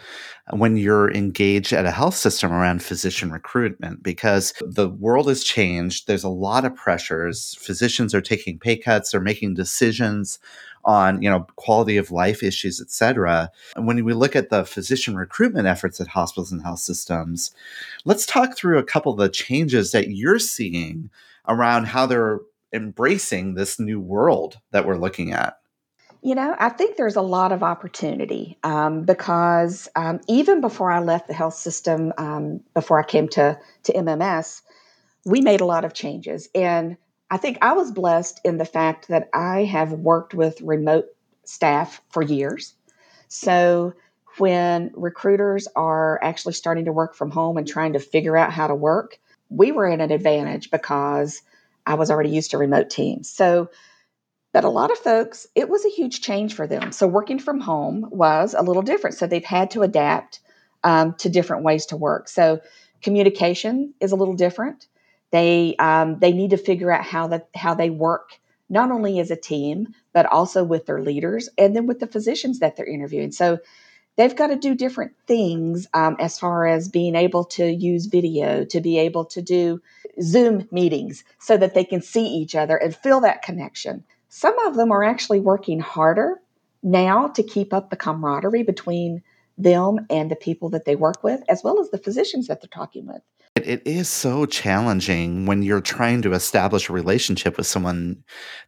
when you're engaged at a health system around physician recruitment because the world has changed. There's a lot of pressures. Physicians are taking pay cuts, they're making decisions on you know quality of life issues et cetera and when we look at the physician recruitment efforts at hospitals and health systems let's talk through a couple of the changes that you're seeing around how they're embracing this new world that we're looking at you know, I think there's a lot of opportunity um, because um, even before I left the health system, um, before I came to to MMS, we made a lot of changes, and I think I was blessed in the fact that I have worked with remote staff for years. So when recruiters are actually starting to work from home and trying to figure out how to work, we were in an advantage because I was already used to remote teams. So, but a lot of folks, it was a huge change for them. So, working from home was a little different. So, they've had to adapt um, to different ways to work. So, communication is a little different. They um, they need to figure out how that how they work not only as a team but also with their leaders and then with the physicians that they're interviewing. So they've got to do different things um, as far as being able to use video, to be able to do Zoom meetings so that they can see each other and feel that connection. Some of them are actually working harder now to keep up the camaraderie between them and the people that they work with, as well as the physicians that they're talking with. It is so challenging when you're trying to establish a relationship with someone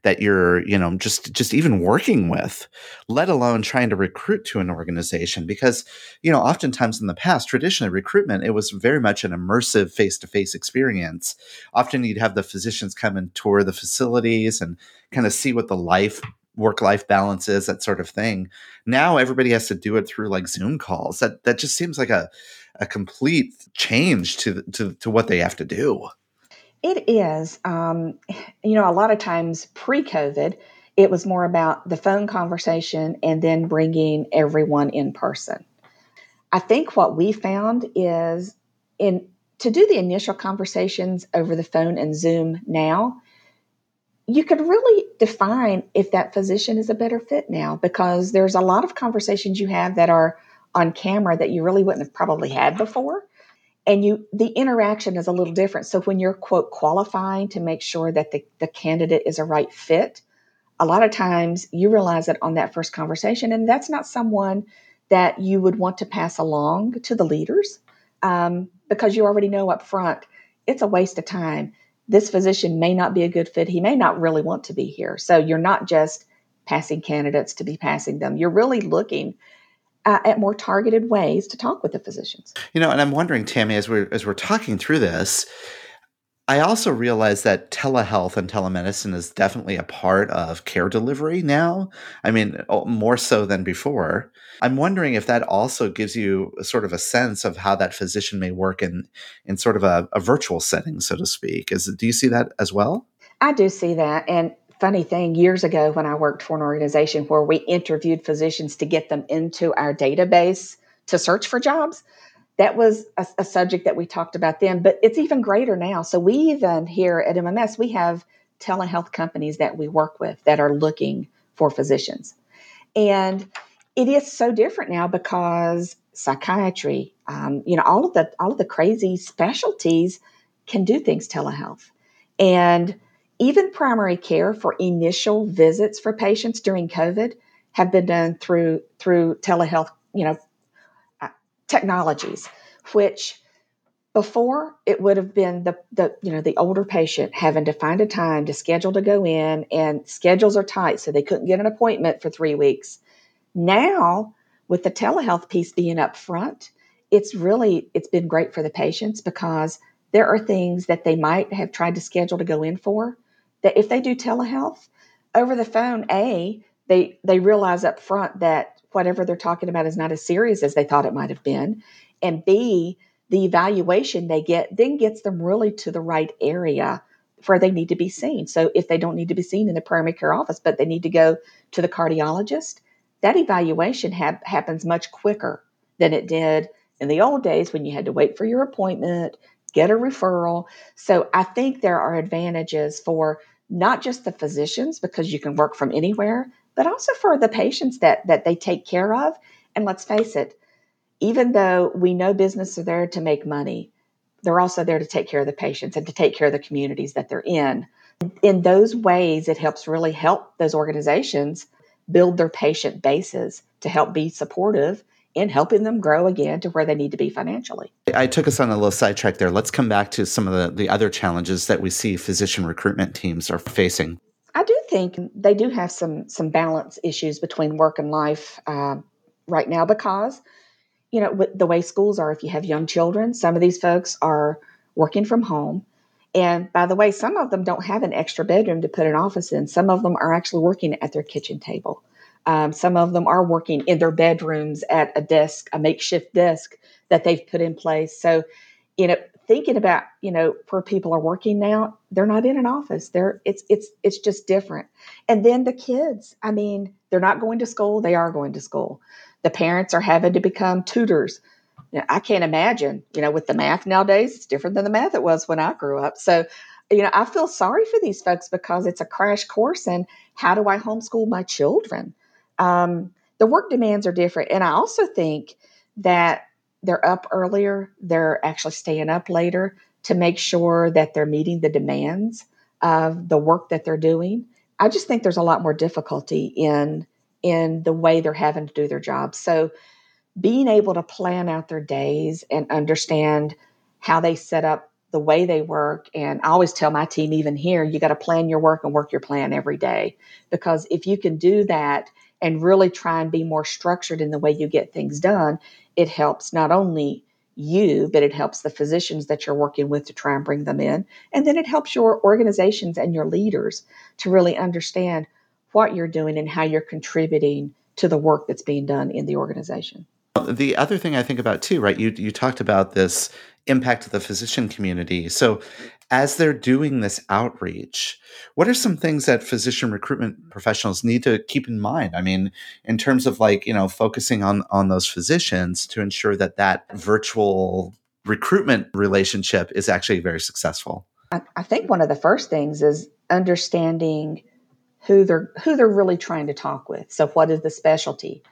that you're, you know, just just even working with, let alone trying to recruit to an organization because, you know, oftentimes in the past, traditionally recruitment, it was very much an immersive face-to-face experience. Often you'd have the physicians come and tour the facilities and kind of see what the life work life balance is, that sort of thing. Now everybody has to do it through like Zoom calls. That that just seems like a a complete change to to to what they have to do. It is. Um, you know, a lot of times pre COVID, it was more about the phone conversation and then bringing everyone in person. I think what we found is in to do the initial conversations over the phone and Zoom now, you could really define if that physician is a better fit now because there's a lot of conversations you have that are on camera that you really wouldn't have probably had before. And you the interaction is a little different. So when you're quote qualifying to make sure that the, the candidate is a right fit a lot of times you realize that on that first conversation and that's not someone that you would want to pass along to the leaders um, because you already know up front it's a waste of time. This physician may not be a good fit. He may not really want to be here. So you're not just passing candidates to be passing them. You're really looking uh, at more targeted ways to talk with the physicians. You know, and I'm wondering, Tammy, as we're as we're talking through this, I also realize that telehealth and telemedicine is definitely a part of care delivery now. I mean, more so than before. I'm wondering if that also gives you sort of a sense of how that physician may work in in sort of a, a virtual setting, so to speak. Is do you see that as well? I do see that, and funny thing years ago when I worked for an organization where we interviewed physicians to get them into our database to search for jobs. That was a, a, subject that we talked about then, but it's even greater now. So we even here at MMS we have telehealth companies that we work with that are looking for physicians, and it is so different now because psychiatry, um, you know, all of the all of the crazy specialties can do things telehealth, and even primary care for initial visits for patients during COVID have been done through through telehealth, you know, uh, technologies, which before it would have been the, the you know the older patient having to find a time to schedule to go in and schedules are tight so they couldn't get an appointment for three weeks. Now with the telehealth piece being up front it's really it's been great for the patients because there are things that they might have tried to schedule to go in for that if they do telehealth over the phone, A, they they realize up front that whatever they're talking about is not as serious as they thought it might have been. And B, the evaluation they get then gets them really to the right area where they need to be seen. So if they don't need to be seen in the primary care office, but they need to go to the cardiologist, that evaluation ha- happens much quicker than it did in the old days when you had to wait for your appointment, get a referral. So I think there are advantages for not just the physicians because you can work from anywhere, but also for the patients that that they take care of. And let's face it, even though we know business are there to make money, they're also there to take care of the patients and to take care of the communities that they're in. In those ways, it helps really help those organizations build their patient bases to help be supportive in helping them grow again to where they need to be financially. I took us on a little sidetrack there. Let's come back to some of the, the other challenges that we see physician recruitment teams are facing. I do think they do have some some balance issues between work and life uh, right now because you know with the way schools are. If you have young children, some of these folks are working from home. And by the way, some of them don't have an extra bedroom to put an office in. Some of them are actually working at their kitchen table. Um, some of them are working in their bedrooms at a desk, a makeshift desk that they've put in place. So, you know, thinking about you know where people are working now, they're not in an office. They're it's it's it's just different. And then the kids, I mean, they're not going to school. They are going to school. The parents are having to become tutors. Know, I can't imagine, you know, with the math nowadays, it's different than the math it was when I grew up. So, you know, I feel sorry for these folks because it's a crash course in how do I homeschool my children? Um, the work demands are different. And I also think that they're up earlier, they're actually staying up later to make sure that they're meeting the demands of the work that they're doing. I just think there's a lot more difficulty in in the way they're having to do their jobs. So being able to plan out their days and understand how they set up the way they work and I always tell my team even here you got to plan your work and work your plan every day because if you can do that and really try and be more structured in the way you get things done, it helps not only you, but it helps the physicians that you're working with to try and bring them in. And then it helps your organizations and your leaders to really understand what you're doing and how you're contributing to the work that's being done in the organization. The other thing I think about too, right? You you talked about this impact of the physician community. So as they're doing this outreach, what are some things that physician recruitment professionals need to keep in mind? I mean, in terms of like, you know, focusing on on those physicians to ensure that that virtual recruitment relationship is actually very successful. I, I think one of the first things is understanding who they're who they're really trying to talk with. So what is the specialty?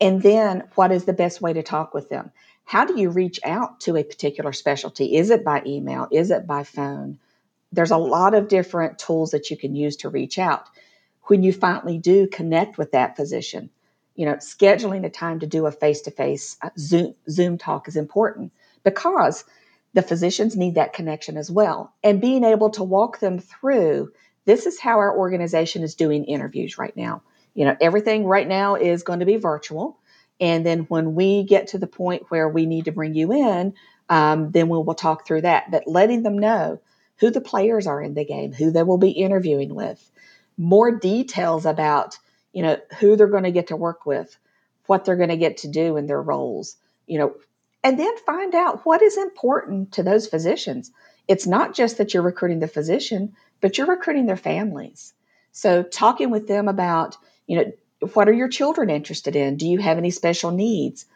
And then what is the best way to talk with them? How do you reach out to a particular specialty? Is it by email? Is it by phone? There's a lot of different tools that you can use to reach out. When you finally do connect with that physician, you know, scheduling a time to do a face-to-face uh, Zoom Zoom talk is important because the physicians need that connection as well. And being able to walk them through this is how our organization is doing interviews right now. You know, everything right now is going to be virtual And then when we get to the point where we need to bring you in, um, then we will talk through that. But letting them know who the players are in the game, who they will be interviewing with, more details about you know who they're going to get to work with, what they're going to get to do in their roles, you know, and then find out what is important to those physicians. It's not just that you're recruiting the physician, but you're recruiting their families. So talking with them about, you know, what are your children interested in? Do you have any special needs?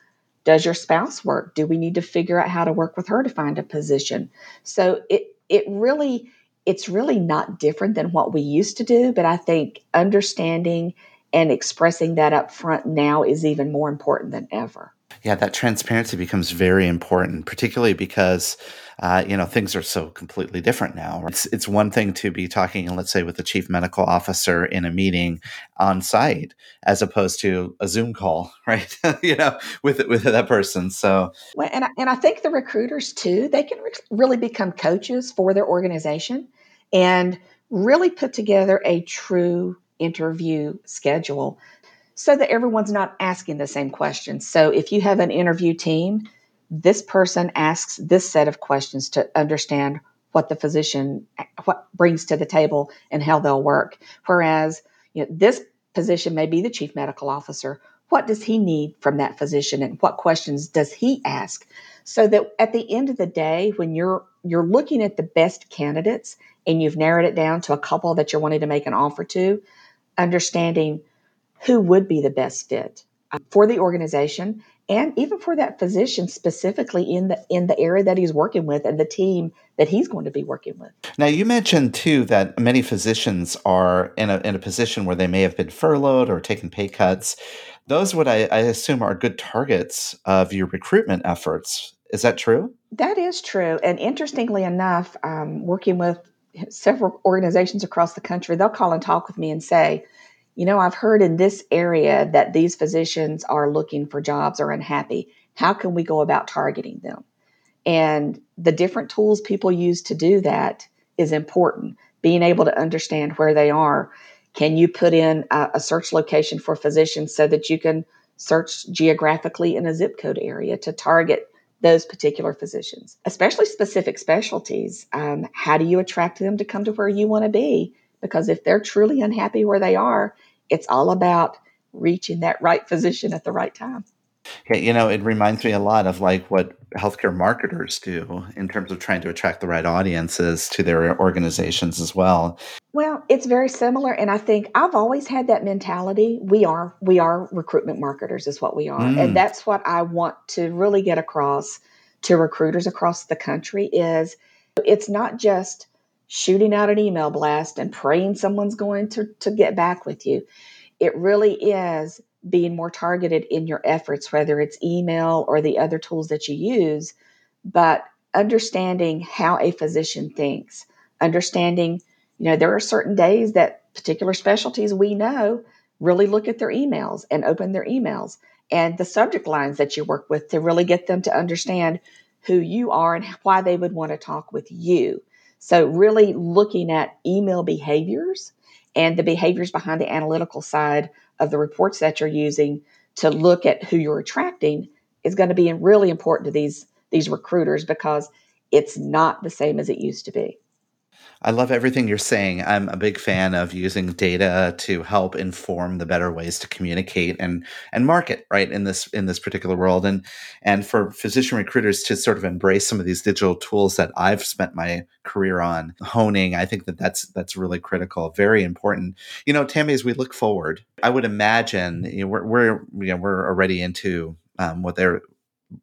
Does your spouse work? Do we need to figure out how to work with her to find a position? So it it really it's really not different than what we used to do, but I think understanding and expressing that up front now is even more important than ever. Yeah, that transparency becomes very important, particularly because uh, you know things are so completely different now. It's it's one thing to be talking, let's say, with the chief medical officer in a meeting on site, as opposed to a Zoom call, right? you know, with with that person. So, well, and I, and I think the recruiters too, they can re- really become coaches for their organization and really put together a true interview schedule so that everyone's not asking the same questions. So if you have an interview team, this person asks this set of questions to understand what the physician what brings to the table and how they'll work. Whereas you know, this position may be the chief medical officer. What does he need from that physician and what questions does he ask? So that at the end of the day, when you're you're looking at the best candidates and you've narrowed it down to a couple that you're wanting to make an offer to, understanding who would be the best fit uh, for the organization and even for that physician specifically in the in the area that he's working with and the team that he's going to be working with. Now you mentioned too that many physicians are in a in a position where they may have been furloughed or taken pay cuts. Those would I, I assume are good targets of your recruitment efforts. Is that true? That is true. And interestingly enough, um, working with several organizations across the country, they'll call and talk with me and say, you know, I've heard in this area that these physicians are looking for jobs or unhappy. How can we go about targeting them? And the different tools people use to do that is important. Being able to understand where they are. Can you put in a, a search location for physicians so that you can search geographically in a zip code area to target those particular physicians, especially specific specialties. Um, how do you attract them to come to where you want to be? Because if they're truly unhappy where they are, it's all about reaching that right physician at the right time. Yeah, you know, it reminds me a lot of like what healthcare marketers do in terms of trying to attract the right audiences to their organizations as well. Well, it's very similar and I think I've always had that mentality. We are we are recruitment marketers is what we are. Mm. And that's what I want to really get across to recruiters across the country is it's not just shooting out an email blast and praying someone's going to, to get back with you. It really is being more targeted in your efforts, whether it's email or the other tools that you use, but understanding how a physician thinks, understanding, you know, there are certain days that particular specialties we know really look at their emails and open their emails and the subject lines that you work with to really get them to understand who you are and why they would want to talk with you. So, really looking at email behaviors and the behaviors behind the analytical side of the reports that you're using to look at who you're attracting is going to be really important to these these recruiters because it's not the same as it used to be. I love everything you're saying. I'm a big fan of using data to help inform the better ways to communicate and and market right in this in this particular world and and for physician recruiters to sort of embrace some of these digital tools that I've spent my career on honing. I think that that's that's really critical, very important. You know, Tammy, as we look forward, I would imagine you know, we're we're you know we're already into um, what they're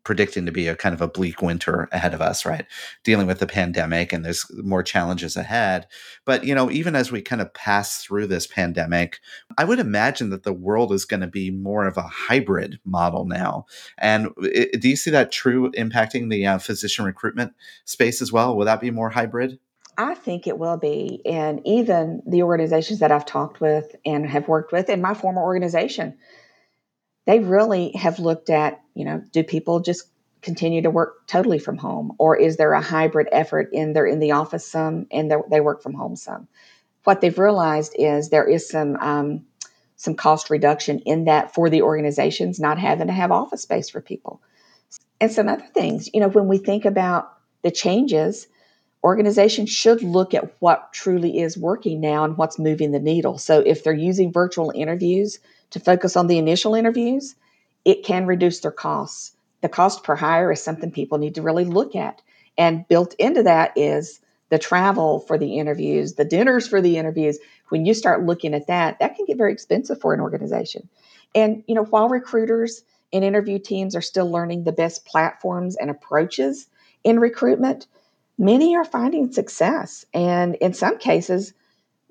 predicting to be a kind of a bleak winter ahead of us, right? Dealing with the pandemic and there's more challenges ahead. But, you know, even as we kind of pass through this pandemic, I would imagine that the world is going to be more of a hybrid model now. And it, do you see that true impacting the uh, physician recruitment space as well? Will that be more hybrid? I think it will be. And even the organizations that I've talked with and have worked with in my former organization, they really have looked at, you know, do people just continue to work totally from home or is there a hybrid effort in they're in the office some and they work from home some what they've realized is there is some um, some cost reduction in that for the organizations, not having to have office space for people. And some other things, you know, when we think about the changes, organizations should look at what truly is working now and what's moving the needle. So if they're using virtual interviews to focus on the initial interviews, it can reduce their costs. The cost per hire is something people need to really look at. And built into that is the travel for the interviews, the dinners for the interviews. When you start looking at that, that can get very expensive for an organization. And you know, while recruiters and interview teams are still learning the best platforms and approaches in recruitment, many are finding success. And in some cases,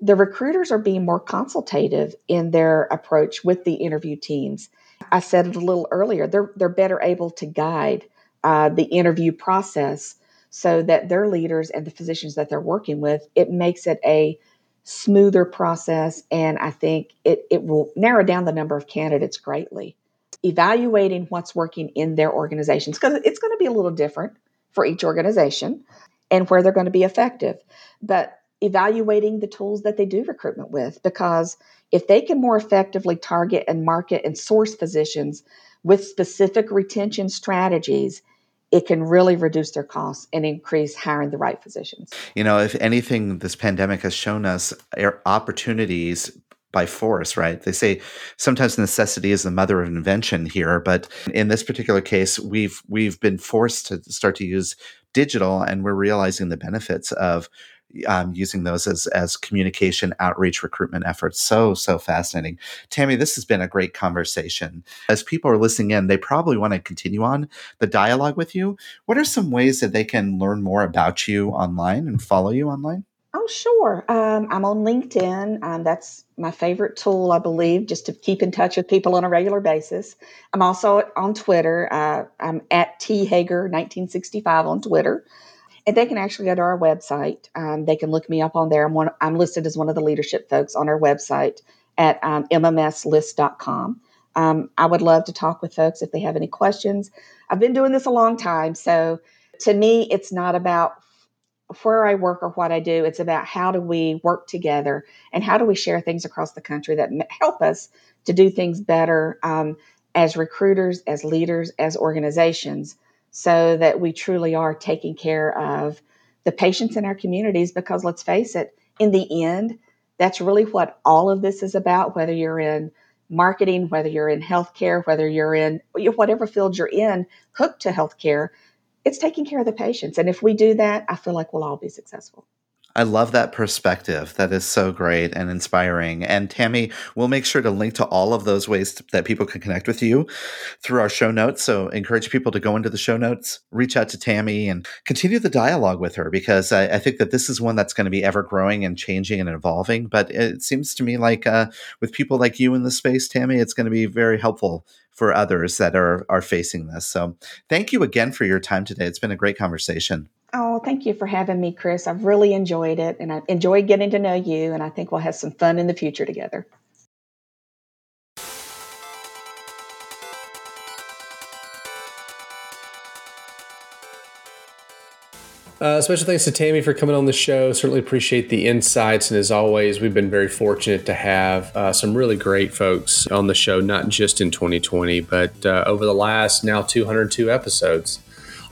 the recruiters are being more consultative in their approach with the interview teams. I said it a little earlier, they're, they're better able to guide uh, the interview process so that their leaders and the physicians that they're working with, it makes it a smoother process. And I think it, it will narrow down the number of candidates greatly. Evaluating what's working in their organizations, because it's going to be a little different for each organization and where they're going to be effective. But evaluating the tools that they do recruitment with, because if they can more effectively target and market and source physicians with specific retention strategies it can really reduce their costs and increase hiring the right physicians. You know, if anything, this pandemic has shown us opportunities by force, right? They say sometimes necessity is the mother of invention here, but in this particular case, we've we've been forced to start to use digital, and we're realizing the benefits of um, using those as as communication, outreach, recruitment efforts. So so fascinating, Tammy. This has been a great conversation. As people are listening in, they probably want to continue on the dialogue with you. What are some ways that they can learn more about you online and follow you online? Oh, sure. Um, I'm on LinkedIn. Um, that's my favorite tool, I believe, just to keep in touch with people on a regular basis. I'm also on Twitter. Uh, I'm at T Hager 1965 on Twitter and they can actually go to our website. Um, they can look me up on there. I'm, one, I'm listed as one of the leadership folks on our website at um, mmslist.com. Um, I would love to talk with folks if they have any questions. I've been doing this a long time, so to me, it's not about where I work or what I do. It's about how do we work together and how do we share things across the country that help us to do things better um, as recruiters, as leaders, as organizations so that we truly are taking care of the patients in our communities because let's face it, in the end, that's really what all of this is about, whether you're in marketing, whether you're in healthcare, whether you're in whatever field you're in, hooked to healthcare, it's taking care of the patients. And if we do that, I feel like we'll all be successful. I love that perspective. That is so great and inspiring. And Tammy, we'll make sure to link to all of those ways to, that people can connect with you through our show notes. So encourage people to go into the show notes, reach out to Tammy, and continue the dialogue with her because I, I think that this is one that's going to be ever growing and changing and evolving. But it seems to me like uh, with people like you in the space, Tammy, it's going to be very helpful for others that are are facing this. So thank you again for your time today. It's been a great conversation. Oh, thank you for having me, Chris. I've really enjoyed it and I've enjoyed getting to know you, and I think we'll have some fun in the future together. Uh, special thanks to Tammy for coming on the show. Certainly appreciate the insights. And as always, we've been very fortunate to have uh, some really great folks on the show, not just in 2020, but uh, over the last now 202 episodes.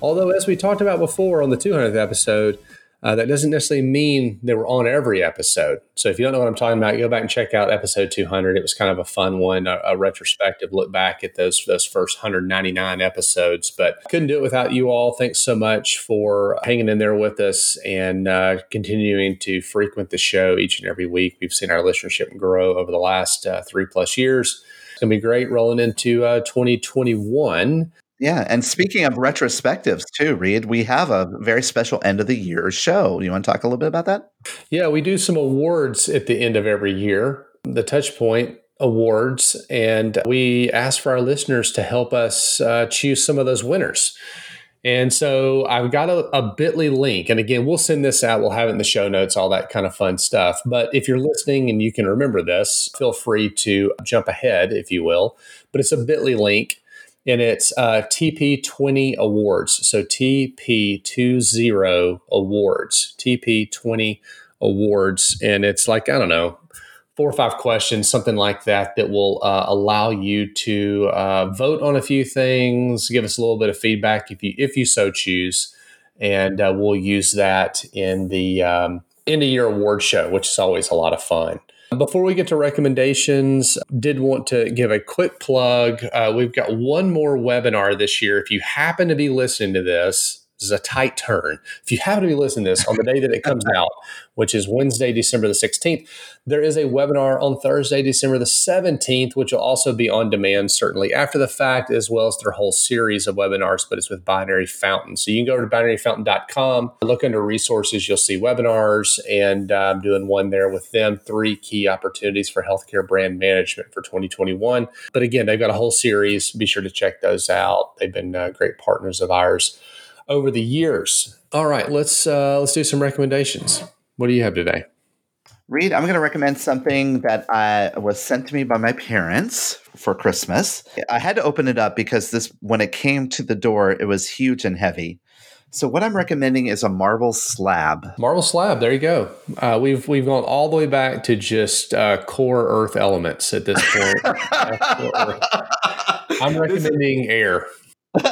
Although, as we talked about before on the 200th episode, uh, that doesn't necessarily mean they we're on every episode. So if you don't know what I'm talking about, go back and check out episode 200. It was kind of a fun one, a, a retrospective look back at those those first 199 episodes. But couldn't do it without you all. Thanks so much for hanging in there with us and uh, continuing to frequent the show each and every week. We've seen our listenership grow over the last uh, three plus years. It's going to be great rolling into uh, 2021. Yeah, and speaking of retrospectives too, Reed, we have a very special end of the year show. You want to talk a little bit about that? Yeah, we do some awards at the end of every year, the Touchpoint Awards, and we ask for our listeners to help us uh, choose some of those winners. And so I've got a, a bit.ly link. And again, we'll send this out. We'll have it in the show notes, all that kind of fun stuff. But if you're listening and you can remember this, feel free to jump ahead, if you will. But it's a bit.ly link and it's uh, TP20 Awards. So TP20 Awards, TP20 Awards. And it's like, I don't know, four or five questions, something like that, that will uh, allow you to uh, vote on a few things, give us a little bit of feedback if you if you so choose, and uh, we'll use that in the um, end of year award show, which is always a lot of fun. Before we get to recommendations, did want to give a quick plug. Uh, we've got one more webinar this year. If you happen to be listening to this, this is a tight turn. If you happen to be listening to this on the day that it comes out, which is Wednesday, December the 16th, there is a webinar on Thursday, December the 17th, which will also be on demand, certainly after the fact, as well as their whole series of webinars, but it's with Binary Fountain. So you can go to binaryfountain.com, look under resources, you'll see webinars, and I'm doing one there with them, three key opportunities for healthcare brand management for 2021. But again, they've got a whole series. Be sure to check those out. They've been uh, great partners of ours over the years. All right, let's uh, let's do some recommendations. What do you have today? Reed, I'm going to recommend something that I was sent to me by my parents for Christmas. I had to open it up because this, when it came to the door, it was huge and heavy. So what I'm recommending is a marble slab. Marble slab. There you go. Uh, we've we've gone all the way back to just uh, core Earth elements at this point. I'm recommending air.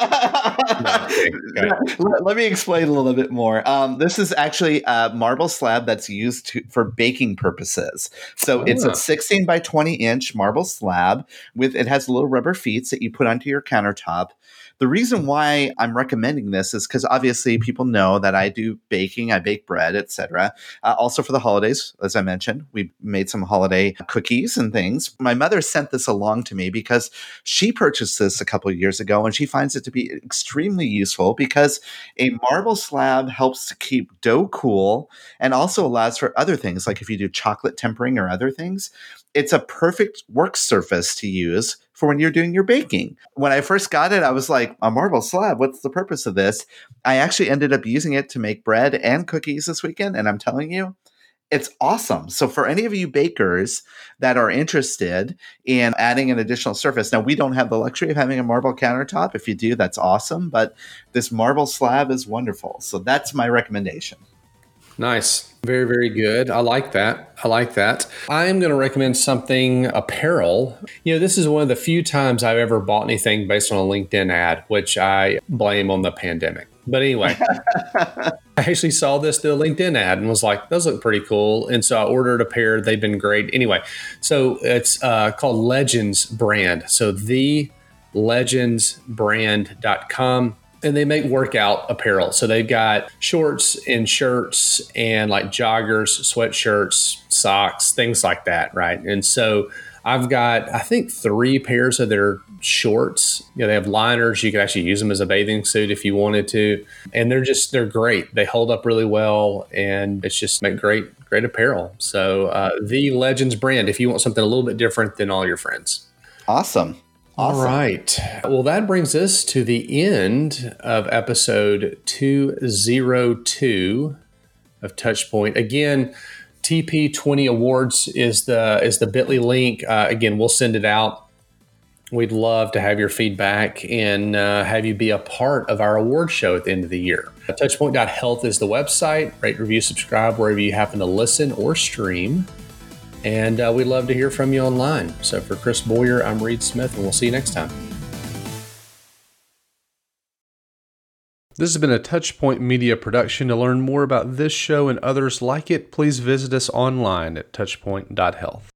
let, me explain a little bit more. Um, this is actually a marble slab that's used to, for baking purposes. So oh. it's a 16 by 20 inch marble slab with it has little rubber feet that you put onto your countertop. The reason why I'm recommending this is because obviously people know that I do baking, I bake bread, etc. Uh, also for the holidays, as I mentioned, we made some holiday cookies and things. My mother sent this along to me because she purchased this a couple of years ago and she finds it to be extremely useful because a marble slab helps to keep dough cool and also allows for other things like if you do chocolate tempering or other things it's a perfect work surface to use for when you're doing your baking. When I first got it, I was like, a marble slab, what's the purpose of this? I actually ended up using it to make bread and cookies this weekend. And I'm telling you, it's awesome. So for any of you bakers that are interested in adding an additional surface, now we don't have the luxury of having a marble countertop. If you do, that's awesome. But this marble slab is wonderful. So that's my recommendation. Nice. Very, very good. I like that. I like that. I am going to recommend something apparel. You know, this is one of the few times I've ever bought anything based on a LinkedIn ad, which I blame on the pandemic. But anyway, I actually saw this through a LinkedIn ad and was like, those look pretty cool. And so I ordered a pair. They've been great. Anyway, so it's uh, called Legends Brand. So the legendsbrand.com and they make workout apparel. So they've got shorts and shirts and like joggers, sweatshirts, socks, things like that, right? And so I've got I think three pairs of their shorts. You know, they have liners. You could actually use them as a bathing suit if you wanted to, and they're just they're great. They hold up really well, and it's just make great great apparel. So uh, the Legends brand, if you want something a little bit different than all your friends. Awesome. Awesome. All right. Well, that brings us to the end of episode 202 of Touchpoint. Again, TP20 Awards is the is the Bitly link. Uh, again, we'll send it out. We'd love to have your feedback and uh, have you be a part of our award show at the end of the year. Touchpoint.health is the website. Rate, review, subscribe wherever you happen to listen or stream. And uh, we'd love to hear from you online. So for Chris Boyer, I'm Reed Smith, and we'll see you next time. This has been a Touchpoint Media production. To learn more about this show and others like it, please visit us online at touchpoint.health.